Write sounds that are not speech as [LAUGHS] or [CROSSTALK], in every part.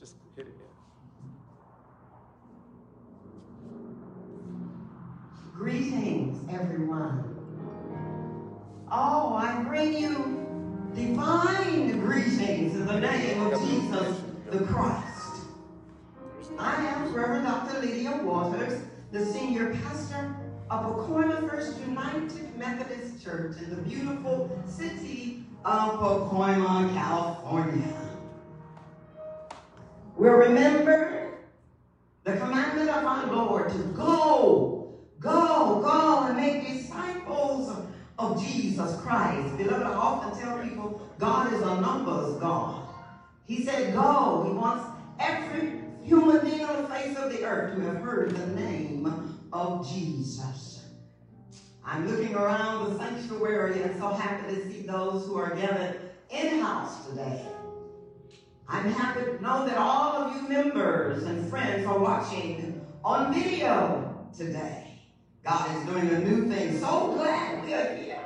Just hit it. Greetings, everyone. Oh, I bring you divine greetings in the name of Jesus the Christ. I am Reverend Dr. Lydia Waters, the senior pastor of Pacoima First United Methodist Church in the beautiful city of Pacoima, California. We'll remember the commandment of our Lord to go, go, go and make disciples of Jesus Christ. Beloved, I often tell people God is a numbers God. He said, go. He wants every human being on the face of the earth to have heard the name of Jesus. I'm looking around the sanctuary and so happy to see those who are gathered in-house today. I'm happy to know that all of you members and friends are watching on video today. God is doing a new thing. So glad we are here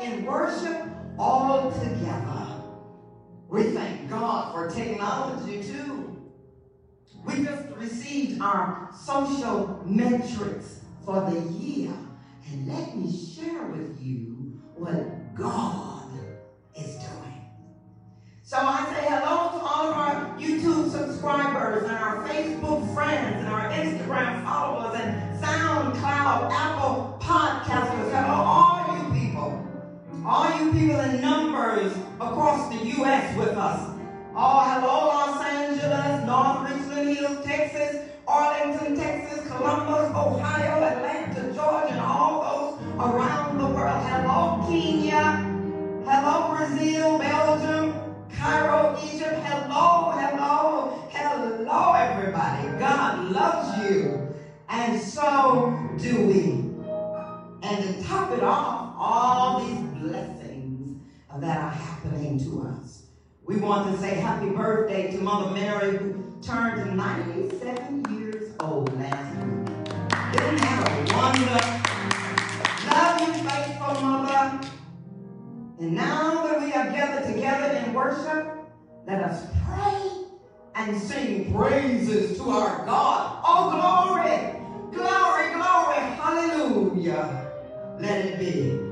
in worship all together. We thank God for technology too. We just received our social metrics for the year. And let me share with you what God is doing. So I say hello YouTube subscribers and our Facebook friends and our Instagram followers and SoundCloud, Apple podcasters. Hello, all you people. All you people in numbers across the U.S. with us. Oh, hello, Los Angeles, North Richland Hills, Texas, Arlington, Texas, Columbus, Ohio, Atlanta, Georgia, and all those around the world. Hello, Kenya. Hello, Brazil, Belgium, Cairo, Egypt. Hello, hello, hello, everybody. God loves you. And so do we. And to top it off, all these blessings that are happening to us. We want to say happy birthday to Mother Mary, who turned 97 years old last week. Worship, let us pray and sing praises to our God. Oh, glory, glory, glory, hallelujah. Let it be.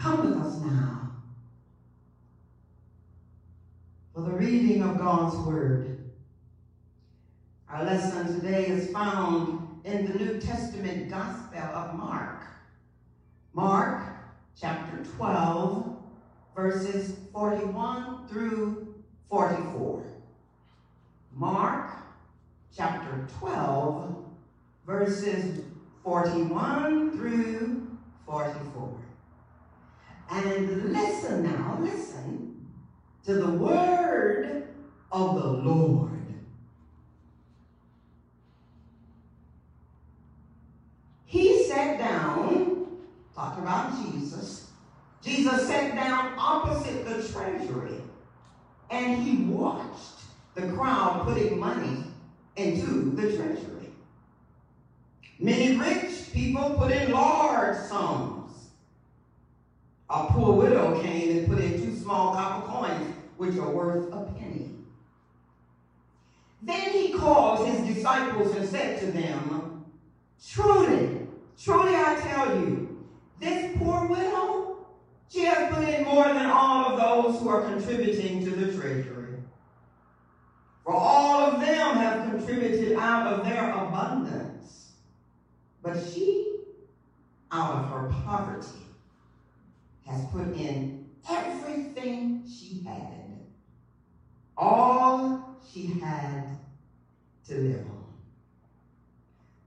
Come with us now for the reading of God's Word. Our lesson today is found in the New Testament Gospel of Mark. Mark chapter 12, verses 41 through 44. Mark chapter 12, verses 41 through 44. And listen now, listen to the word of the Lord. He sat down, talking about Jesus. Jesus sat down opposite the treasury and he watched the crowd putting money into the treasury. Many rich people put in large sums. A poor widow came and put in two small copper coins, which are worth a penny. Then he called his disciples and said to them, Truly, truly I tell you, this poor widow, she has put in more than all of those who are contributing to the treasury. For all of them have contributed out of their abundance. But she, out of her poverty, has put in everything she had, all she had to live on.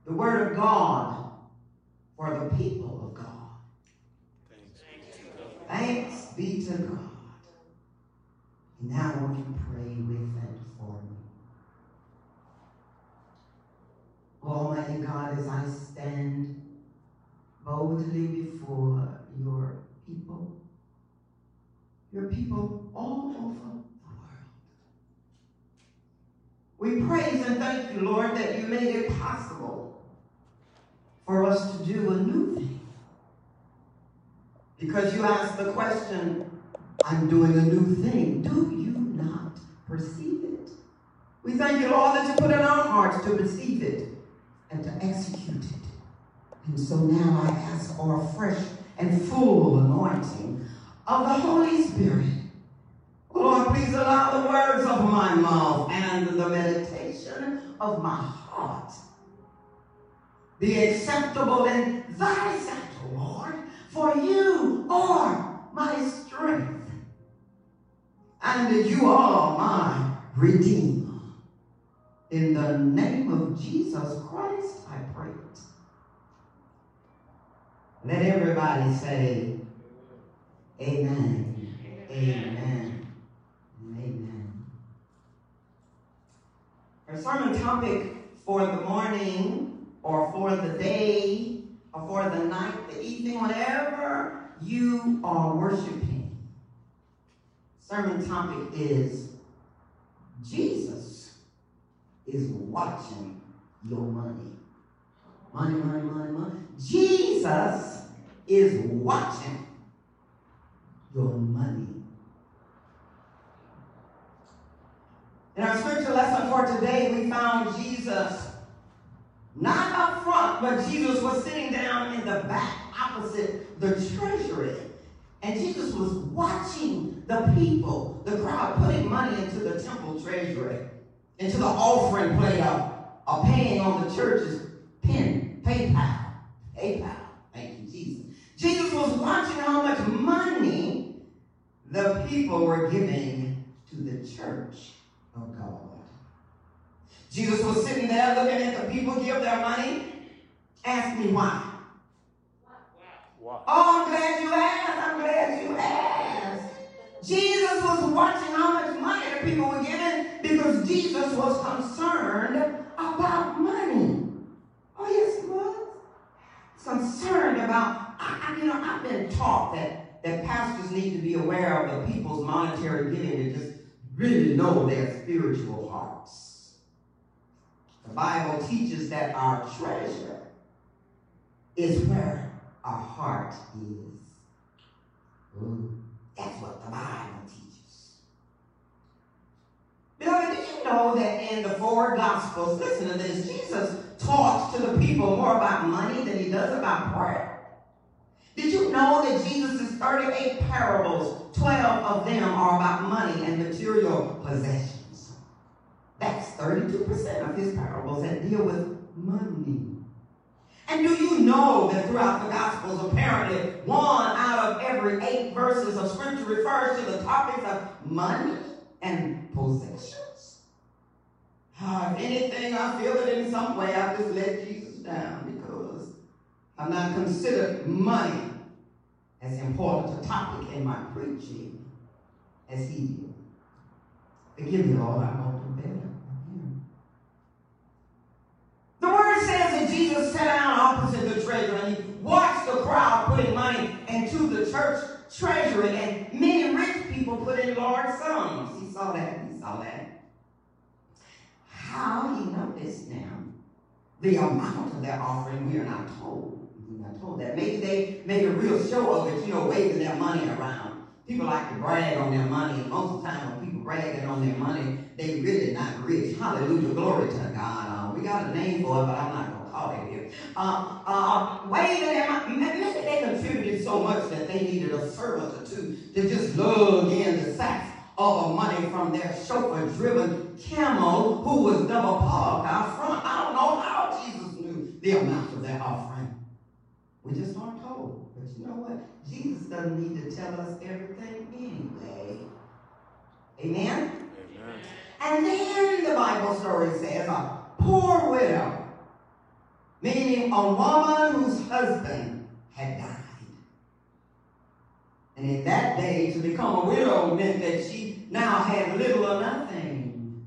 The word of God for the people of God. Thanks be to God. And now won't you pray with and for me? Almighty God, as I stand boldly before your your people all over the world. We praise and thank you, Lord, that you made it possible for us to do a new thing. Because you asked the question, I'm doing a new thing. Do you not perceive it? We thank you, Lord, that you put in our hearts to receive it and to execute it. And so now I ask for a fresh and full anointing of the Holy Spirit. Lord, please allow the words of my mouth and the meditation of my heart be acceptable in thy sight, Lord, for you are my strength, and you are my redeemer. In the name of Jesus Christ, I pray. Let everybody say, Amen. Amen. Amen. Our sermon topic for the morning or for the day or for the night, the evening, whatever you are worshiping. Sermon topic is Jesus is watching your money. Money, money, money, money. Jesus is watching your money. In our scripture lesson for today, we found Jesus not up front, but Jesus was sitting down in the back opposite the treasury. And Jesus was watching the people, the crowd, putting money into the temple treasury, into the offering plate of, of paying on the church's pen. PayPal. Thank you, Jesus. Jesus was watching how much money the people were giving to the church of God. Jesus was sitting there looking at the people give their money. Ask me why. Wow. Oh, I'm glad you asked. I'm glad you asked. Jesus was watching how much money the people were giving because Jesus was concerned about money. Oh, yes, he was. Concerned about, I, I, you know, I've been taught that, that pastors need to be aware of the people's monetary giving and just really know their spiritual hearts. The Bible teaches that our treasure is where our heart is. Ooh, that's what the Bible teaches. Beloved, did you know that in the four Gospels, listen to this, Jesus talks to the people more about money than he does about prayer. Know that Jesus' 38 parables, 12 of them are about money and material possessions? That's 32% of his parables that deal with money. And do you know that throughout the Gospels, apparently one out of every eight verses of Scripture refers to the topics of money and possessions? Ah, if anything, I feel it in some way. I just let Jesus down because I'm not considered money as important a topic in my preaching as he did. Forgive me, Lord, I won't do better. The word says that Jesus sat down opposite the treasury and he watched the crowd putting money into the church treasury, and many rich people put in large sums. He saw that. He saw that. How he noticed now the amount of their offering, we are not told. Not told that. Maybe they make a real show of it, you know, waving their money around. People like to brag on their money, and most of the time when people bragging on their money, they really not rich. Hallelujah, glory to God. Uh, we got a name for it, but I'm not going to call it here. Uh, uh, waving their money. Maybe they contributed so much that they needed a servant or two to just lug in the sacks of money from their chauffeur-driven camel who was double parked out front. I don't know how Jesus knew the amount of their offering. We just aren't told. But you know what? Jesus doesn't need to tell us everything anyway. Amen? Amen. And then the Bible story says a poor widow, meaning a woman whose husband had died. And in that day, to become a widow meant that she now had little or nothing.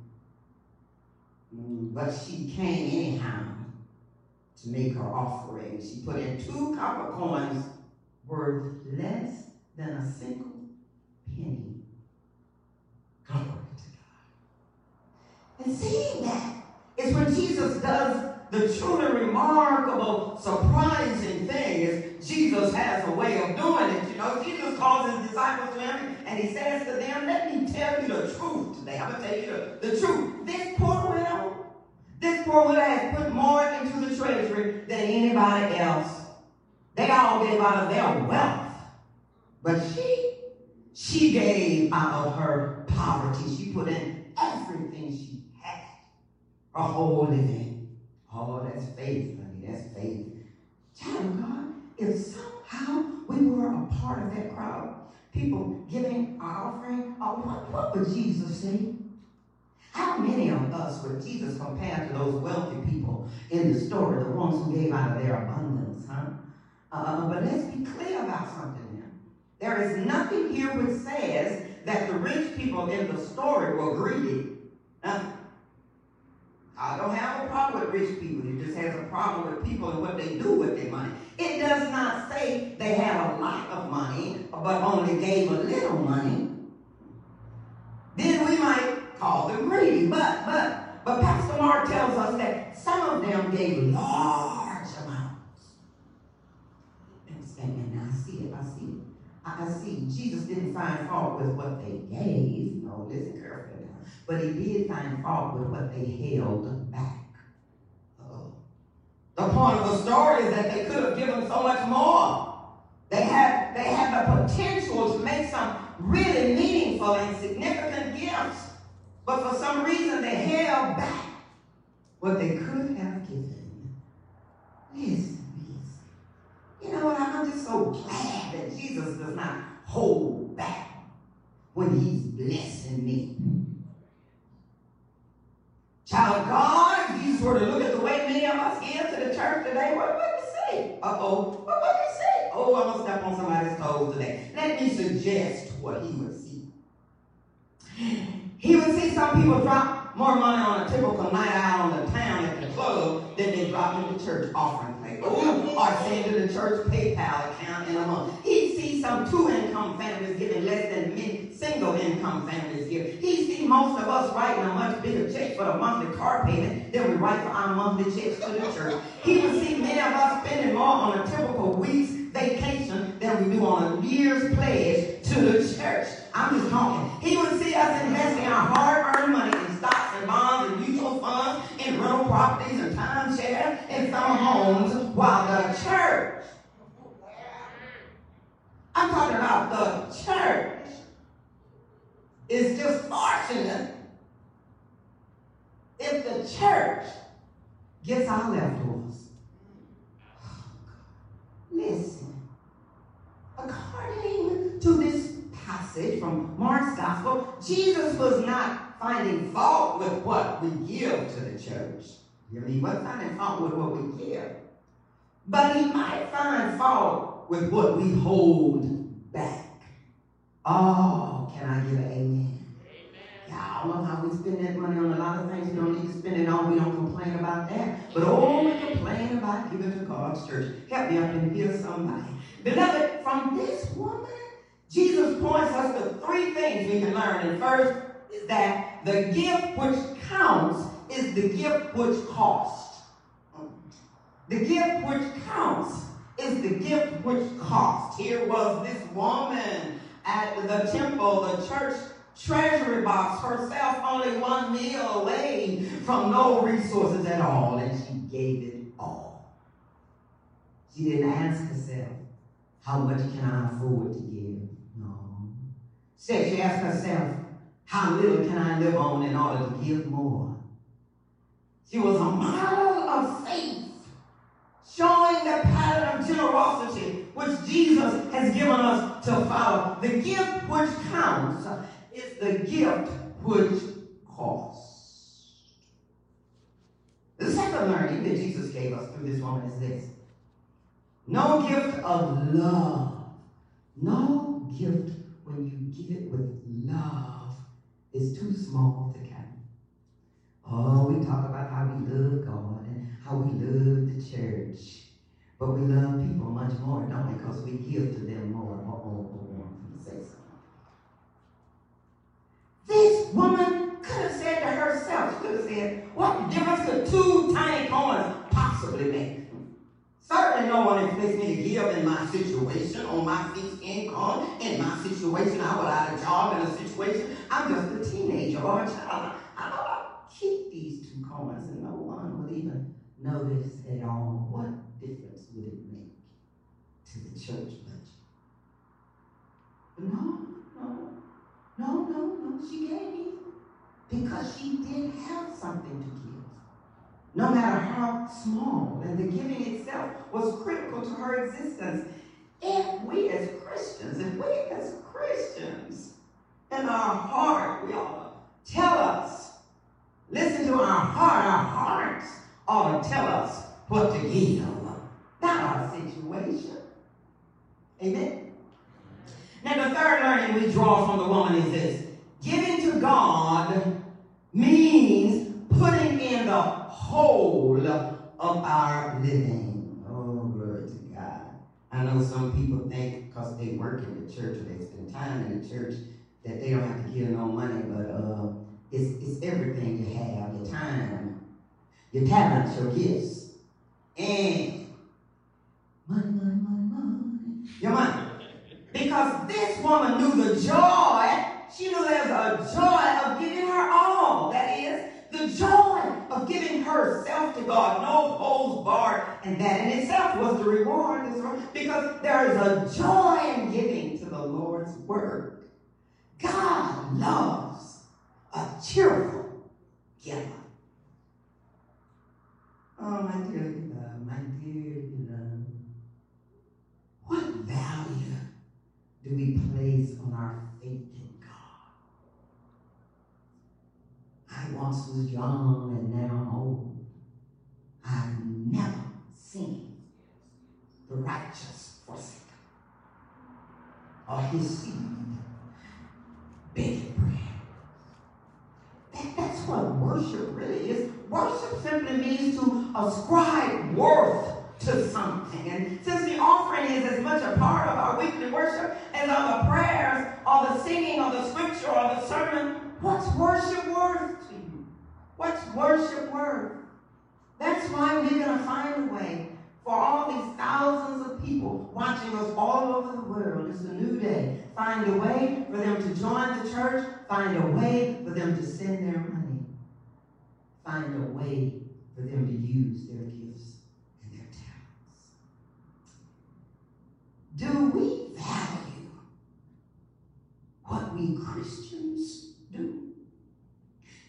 Mm, But she came anyhow to make her offering. She put in two copper coins worth less than a single penny. Glory to God. And seeing that is when Jesus does the truly remarkable, surprising thing is Jesus has a way of doing it. You know, Jesus calls his disciples to him and he says to them, let me tell you the truth today. I'm going to tell you the, the truth. This this poor widow has put more into the treasury than anybody else. They all gave out of their wealth. But she, she gave out of her poverty. She put in everything she had. Her whole living. Oh, that's faith, honey. That's faith. Child of God, if somehow we were a part of that crowd, people giving offering, uh, what, what would Jesus say? How many of us would Jesus compare to those wealthy people in the story, the ones who gave out of their abundance, huh? Uh, but let's be clear about something here. There is nothing here which says that the rich people in the story were greedy. Nothing. I don't have a problem with rich people. It just has a problem with people and what they do with their money. It does not say they had a lot of money, but only gave a little money. Then we might call them greedy. But but but Pastor Mark tells us that some of them gave large amounts. And, and I see it. I see it. I, see. Jesus didn't find fault with what they gave. No, listen carefully now. But he did find fault with what they held back. Uh-oh. The point of the story is that they could have given so much more. They had, they had the potential to make some really meaningful and significant. But for some reason, they held back what they could have given. Listen, listen. You know what? I'm just so glad that Jesus does not hold back when he's blessing me. Child of God, if Jesus were to look at the way many of us give to the church today, what would he say? Uh-oh. What would he say? Oh, I'm going to step on somebody's toes today. Let me suggest what he would see. He would see some people drop more money on a typical night out on the town at the club than they drop in the church offering plate. Or send to the church PayPal account in a month. He'd see some two-income families giving less than many single-income families give. He'd see most of us writing a much bigger check for the monthly car payment than we write for our monthly checks to the church. He would see many of us spending more on a typical week's vacation than we do on a year's pledge to the church. I'm just talking. He would see us investing our hard-earned money in stocks and bonds and mutual funds, in rental properties and timeshare, and some homes, while the church It's just fortunate if the church gets our leftovers. Listen, according to this passage from Mark's Gospel, Jesus was not finding fault with what we give to the church. You know, he wasn't finding fault with what we give. But he might find fault with what we hold back. Oh, can I get an amen? Y'all know how we spend that money on a lot of things we don't need to spend it on. We don't complain about that. But oh, we complain about giving to God's church. Help me up in here, somebody. Beloved, from this woman, Jesus points us to three things we can learn. And first is that the gift which counts is the gift which costs. The gift which counts is the gift which costs. Here was this woman at the temple, the church treasury box, herself only one meal away from no resources at all, and she gave it all. She didn't ask herself, how much can I afford to give? No. She asked herself, how little can I live on in order to give more? She was a model of faith, showing the pattern of generosity which Jesus has given us to follow. The gift which counts is the gift which costs. The second learning that Jesus gave us through this woman is this. No gift of love, no gift when you give it with love is too small to count. Oh, we talk about how we love God and how we love the church. But we love people much more, don't we? Because we give to them more. Oh, oh, oh, oh. Say. This woman could have said to herself, she could have said, what difference could two tiny coins possibly make? Certainly no one expects me to give in my situation, on my fixed income, in my situation, I without a job, in a situation, I'm just a teenager or a child. I know I keep these two coins and no one would even notice at all. What difference would it make to the church budget? No, no, no, no, no, she gave me because she did have something to give. No matter how small, and the giving itself was critical to her existence. If we as Christians, if we as Christians, in our heart, we all tell us, listen to our heart, our hearts ought to tell us what to give, not our situation. Amen. Now, the third learning we draw from the woman is this giving to God means putting in the whole of our living. Oh, glory to God. I know some people think because they work in the church or they spend time in the church that they don't have to give no money, but uh, it's, it's everything you have your time, your talents, your gifts, and money, money, money, money. Your money. Because this woman knew the joy, she knew there's a joy of giving her all. That is, the joy of giving herself to God, no holds barred. And that in itself was the reward. Because there is a joy in giving to the Lord's work. God loves a cheerful giver. Oh, my dear beloved, my dear beloved, what value do we place on our faith in God? I once was young and now I'm old. I've never seen the righteous forsaken or his seed begging bread. That, that's what worship really is. Worship simply means to ascribe worth to something. And since the offering is as much a part of our weekly worship as are the prayers or the singing or the scripture or the sermon, what's worship worth to you? What's worship worth? That's why we're going to find a way for all these thousands of people watching us all over the world. It's a new day. Find a way for them to join the church. Find a way for them to send their money. Find a way for them to use their gifts and their talents. Do we value we Christians do?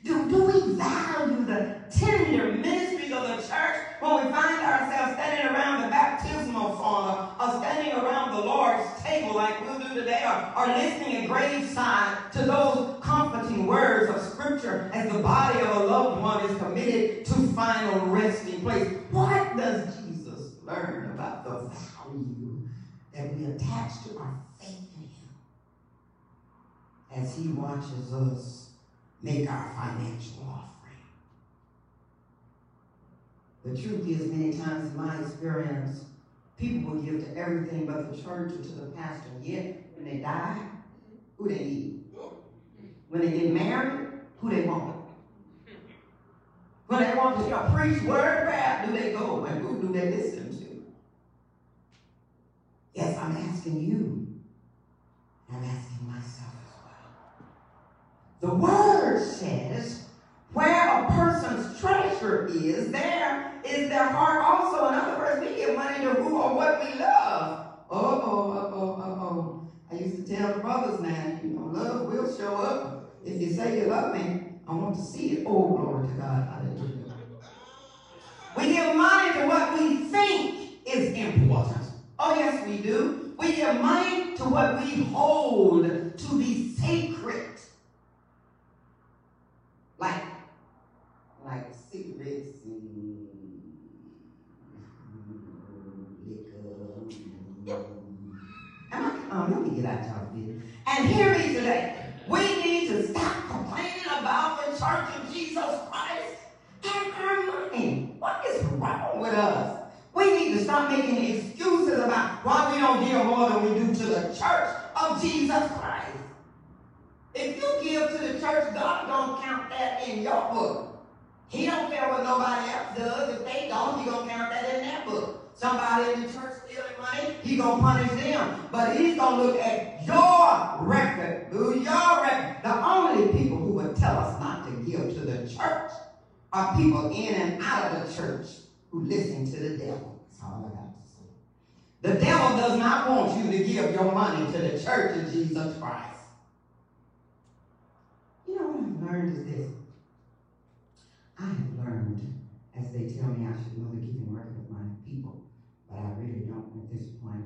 Do, do we value the tender ministries of the church when we find ourselves standing around the baptismal font or, or standing around the Lord's table like we'll do today or, or listening at graveside to those comforting words of scripture as the body of a loved one is committed to final resting place? What does Jesus learn about the value that we attach to our as He watches us make our financial offering. The truth is, many times in my experience, people will give to everything but the church or to the pastor. Yet, when they die, who they need? When they get married, who they want? When they want to hear a preach word where do they go and who do they listen to? Yes, I'm asking you. I'm asking myself. The word says, where a person's treasure is, there is their heart also. In other words, we give money to who or what we love. Oh, oh, oh, oh, oh. I used to tell the brothers now, you know, love will show up. If you say you love me, I want to see it. Oh, glory to God. Hallelujah. We give money to what we think is important. Oh, yes, we do. We give money to what we hold to be sacred. Like, like cigarettes and liquor. Am I, oh, let me get out y'all business. And hear me today. We need to stop complaining about the church of Jesus Christ and our money. What is wrong with us? We need to stop making excuses about why we don't give more than we do to the church of Jesus Christ. If you give to the church, God don't count that in your book. He don't care what nobody else does. If they don't, he gonna count that in their book. Somebody in the church money, he gonna punish them. But he's gonna look at your record, your record. The only people who would tell us not to give to the church are people in and out of the church who listen to the devil. That's all I got to say. The devil does not want you to give your money to the church of Jesus Christ. You know what I've learned is this. I have learned, as they tell me I should know the giving record but I really don't at this point.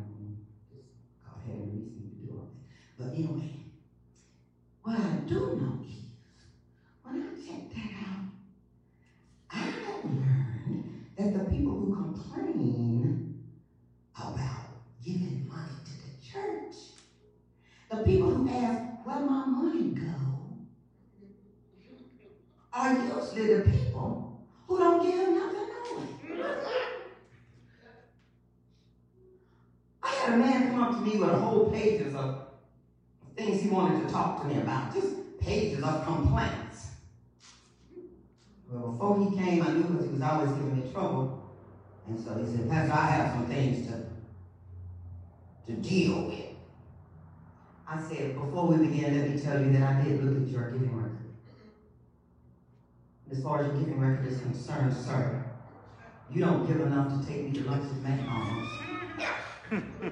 Just God had a reason to do all that. But anyway, what I do know is, when I check that out, I learned that the people who complain about giving money to the church, the people who ask, where my money go, are usually the people who don't give nothing away. I had a man to me with a whole pages of things he wanted to talk to me about, just pages of complaints. Well, before he came, I knew because he was always giving me trouble. And so he said, Pastor, I have some things to, to deal with. I said, before we begin, let me tell you that I did look at your giving record. As far as your giving record is concerned, sir, you don't give enough to take me to lunch at McDonald's. [LAUGHS]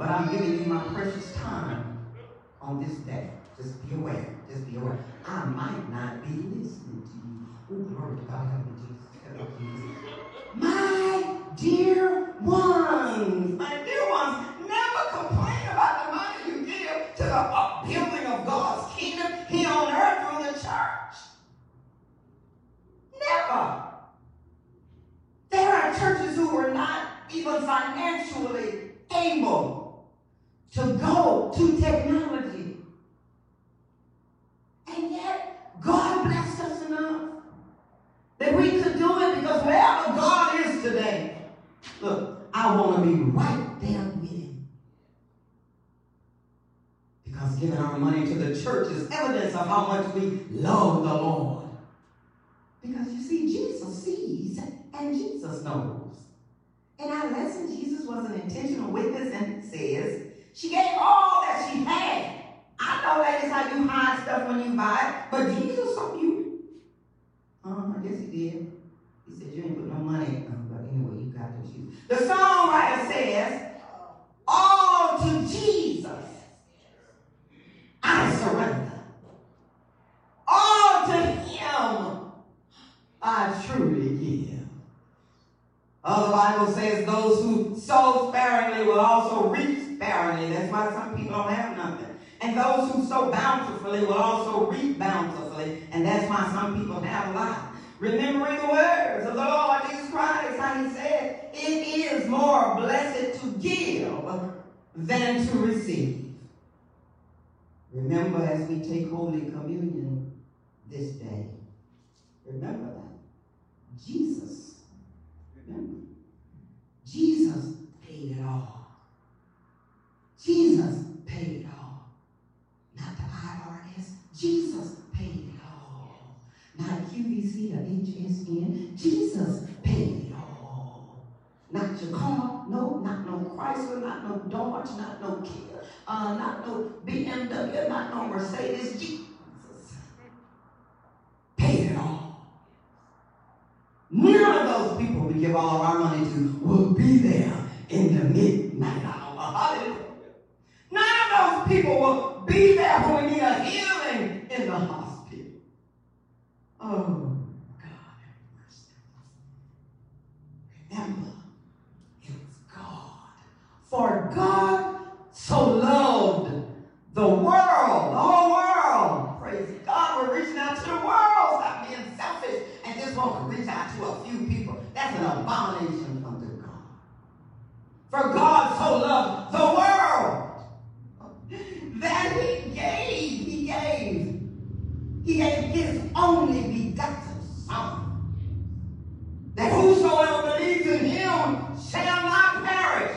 But I'm giving you my precious time on this day. Just be aware. Just be aware. I might not be listening to you. Oh, glory to God. Help me, Jesus. Jesus. My dear ones, my dear ones, never complain about the money you give to the upbuilding of God's kingdom here on earth through the church. Never. There are churches who are not even financially able to go to technology. And yet, God blessed us enough that we could do it because wherever God is today, look, I want to be right there with Him. Because giving our money to the church is evidence of how much we love the Lord. Because you see, Jesus sees and Jesus knows. In our lesson, Jesus was an intentional witness and says, she gave all that she had. I know that is how you hide stuff when you buy it, but Jesus saw you. Um, I guess he did. He said, You ain't put no money in uh, but anyway, you got those shoes. The songwriter says, All to Jesus I surrender. All to Him I truly give. Uh, Other Bible says, Those who sow sparingly will also reap sparingly. That's why some people don't have nothing. And those who sow bountifully will also reap bountifully. And that's why some people have a lot. Remembering the words of the Lord Jesus Christ, how he said, it is more blessed to give than to receive. Remember as we take Holy Communion this day, remember that. Jesus, remember, Jesus paid it all. Jesus paid it all. Not the IRS, Jesus paid it all. Not QVC HSN, Jesus paid it all. Not your car, no, not no Chrysler, not no Dodge, not no Kia, uh, not no BMW, not no Mercedes, Jesus paid it all. None of those people we give all of our money to will be there in the midnight hour. Hallelujah. None of those people will be there when we need a healing in the hospital. Oh, God have mercy. Remember, it was God. God so loved the world, the whole world. Praise God, we're reaching out to the world. Stop being selfish and just want to reach out to a few people. That's an abomination unto God. For God so loved the world that he gave, he gave, he gave his only begotten Son. That whosoever believes in him shall not perish.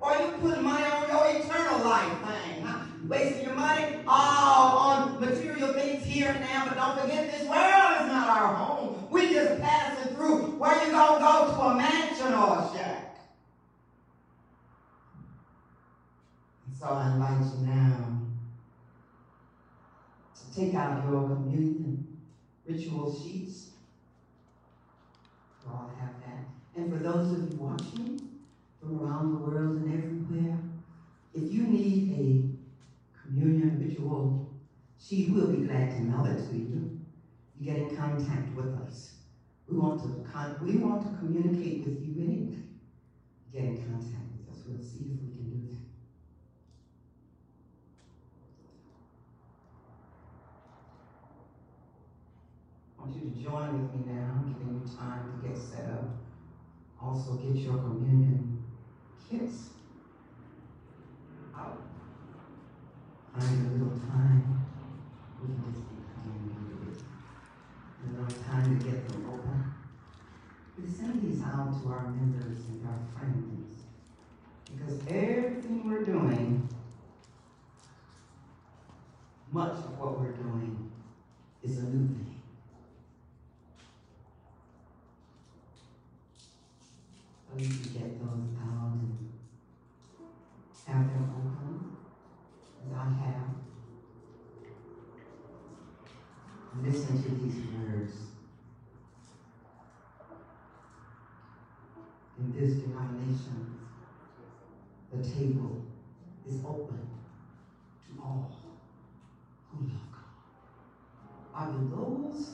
Or you put money on your eternal life thing. Huh? Wasting your money all on material things here and now, but don't forget this world is not our home. We just passing through. Where you gonna go to a mansion or a shack? So I invite you now to take out your communion ritual sheets. You all have that. And for those of you watching from around the world and everywhere, if you need a communion ritual sheet, we'll be glad to mail it to you. You get in contact with us. We want to con- we want to communicate with you anyway. Get in contact with us. We'll see if we can do that. I want you to join with me now, giving you time to get set up. Also get your communion kits out. Find a little time. We can just be kind A little time to get them open. We send these out to our members and our friends. Because everything we're doing, much of what we're doing, is a new thing. So you can get those out and have them open, as I have. Listen to these words. In this denomination, the table is open to all who love God. Are there those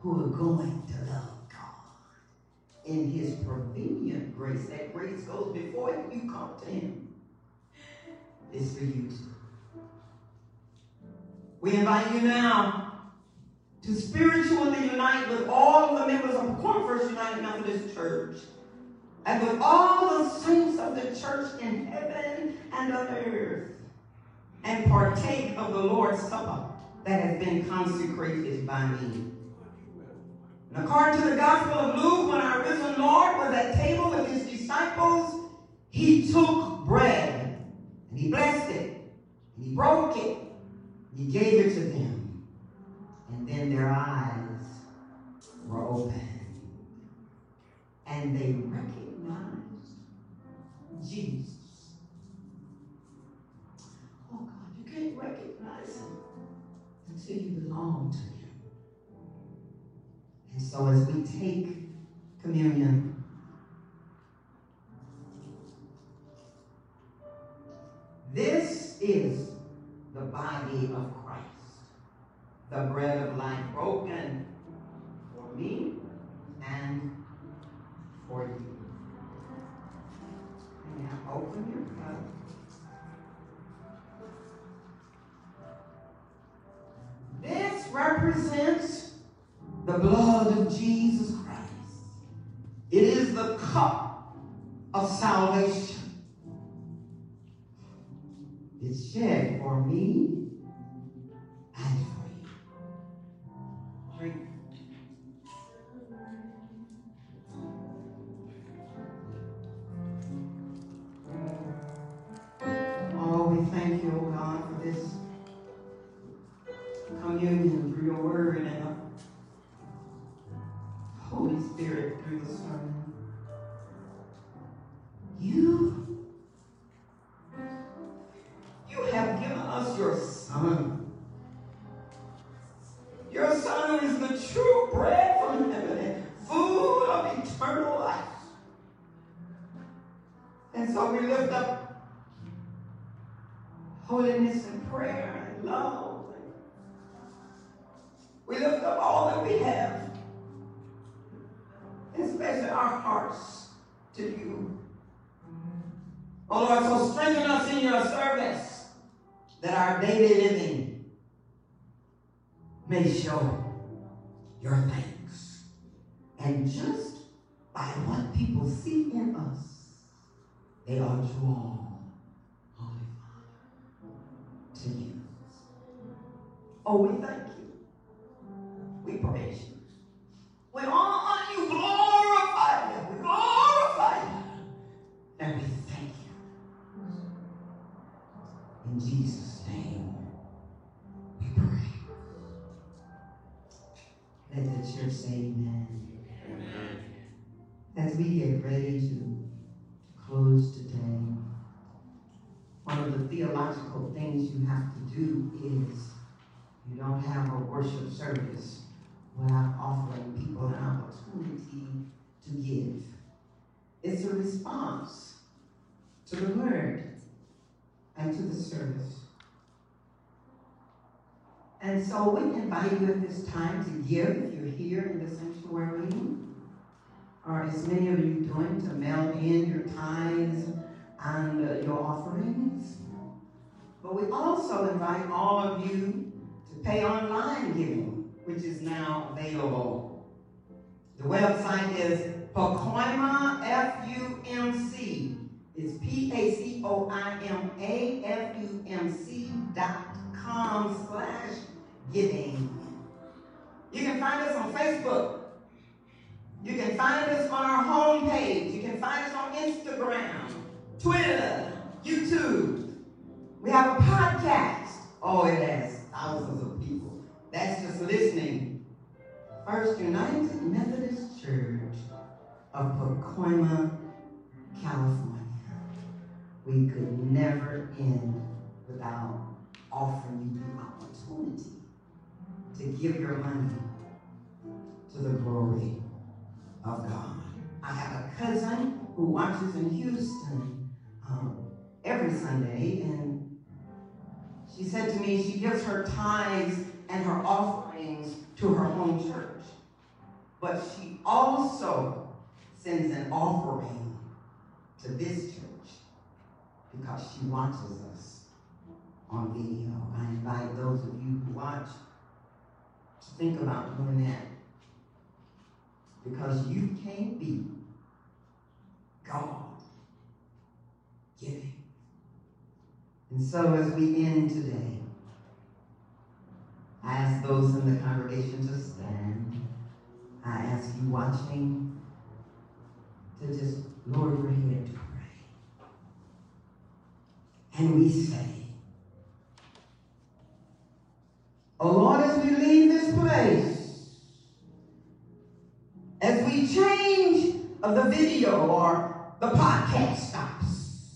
who are going to love God in His prevenient grace? That grace goes before you come to Him. It's for you too. We invite you now to spiritually unite with all the members of First United Methodist Church and with all the saints of the church in heaven and on earth and partake of the Lord's Supper that has been consecrated by me. And according to the Gospel of Luke, when our risen Lord was at table with his disciples, he took bread and he blessed it and he broke it he gave it to them. And then their eyes were opened and they recognized Jesus. Oh God, you can't recognize him until you belong to him. And so as we take communion, this is body of Christ, the bread of life broken for me and for you. Now open your cup. This represents the blood of Jesus Christ. It is the cup of salvation. It's shed for me your thanks. And just by what people see in us, they are drawn, Holy Father, to you. Oh, we thank you. We praise you. We honor you, glorify you. We glorify you. And we thank you. In Jesus' Let the church say amen. As we get ready to close today, one of the theological things you have to do is you don't have a worship service without offering people an opportunity to give. It's a response to the word and to the service. And so we invite you at this time to give if you're here in the sanctuary, or as many of you doing, to mail in your tithes and uh, your offerings. But we also invite all of you to pay online giving, which is now available. The website is Pacoima, F-U-M-C. It's P-A-C-O-I-M-A, F-U-M-C dot com slash giving. You can find us on Facebook. You can find us on our homepage. You can find us on Instagram, Twitter, YouTube. We have a podcast. Oh, it has thousands of people. That's just listening. First United Methodist Church of Pacoima, California. We could never end without offering you the opportunity to give your money to the glory of God. I have a cousin who watches in Houston um, every Sunday, and she said to me she gives her tithes and her offerings to her home church, but she also sends an offering to this church because she watches us on video. I invite those of you who watch think about doing that because you can't beat God giving. And so as we end today, I ask those in the congregation to stand. I ask you watching to just lower your head to pray. And we say, Lord, as we leave this place, as we change of the video or the podcast stops,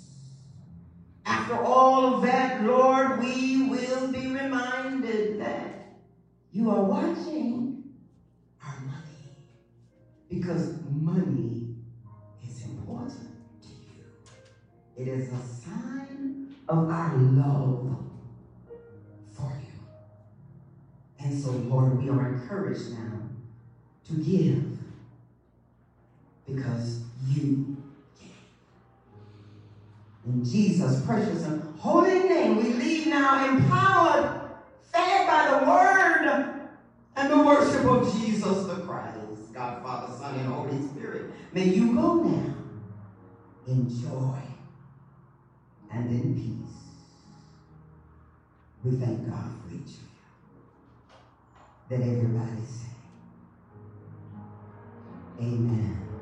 after all of that, Lord, we will be reminded that you are watching our money because money is important to you. It is a sign of our love So, Lord, we are encouraged now to give because you gave. In Jesus' precious and holy name, we leave now empowered, fed by the word and the worship of Jesus the Christ, God, Father, Son, and Holy Spirit. May you go now in joy and in peace. We thank God for each. That everybody say, Amen.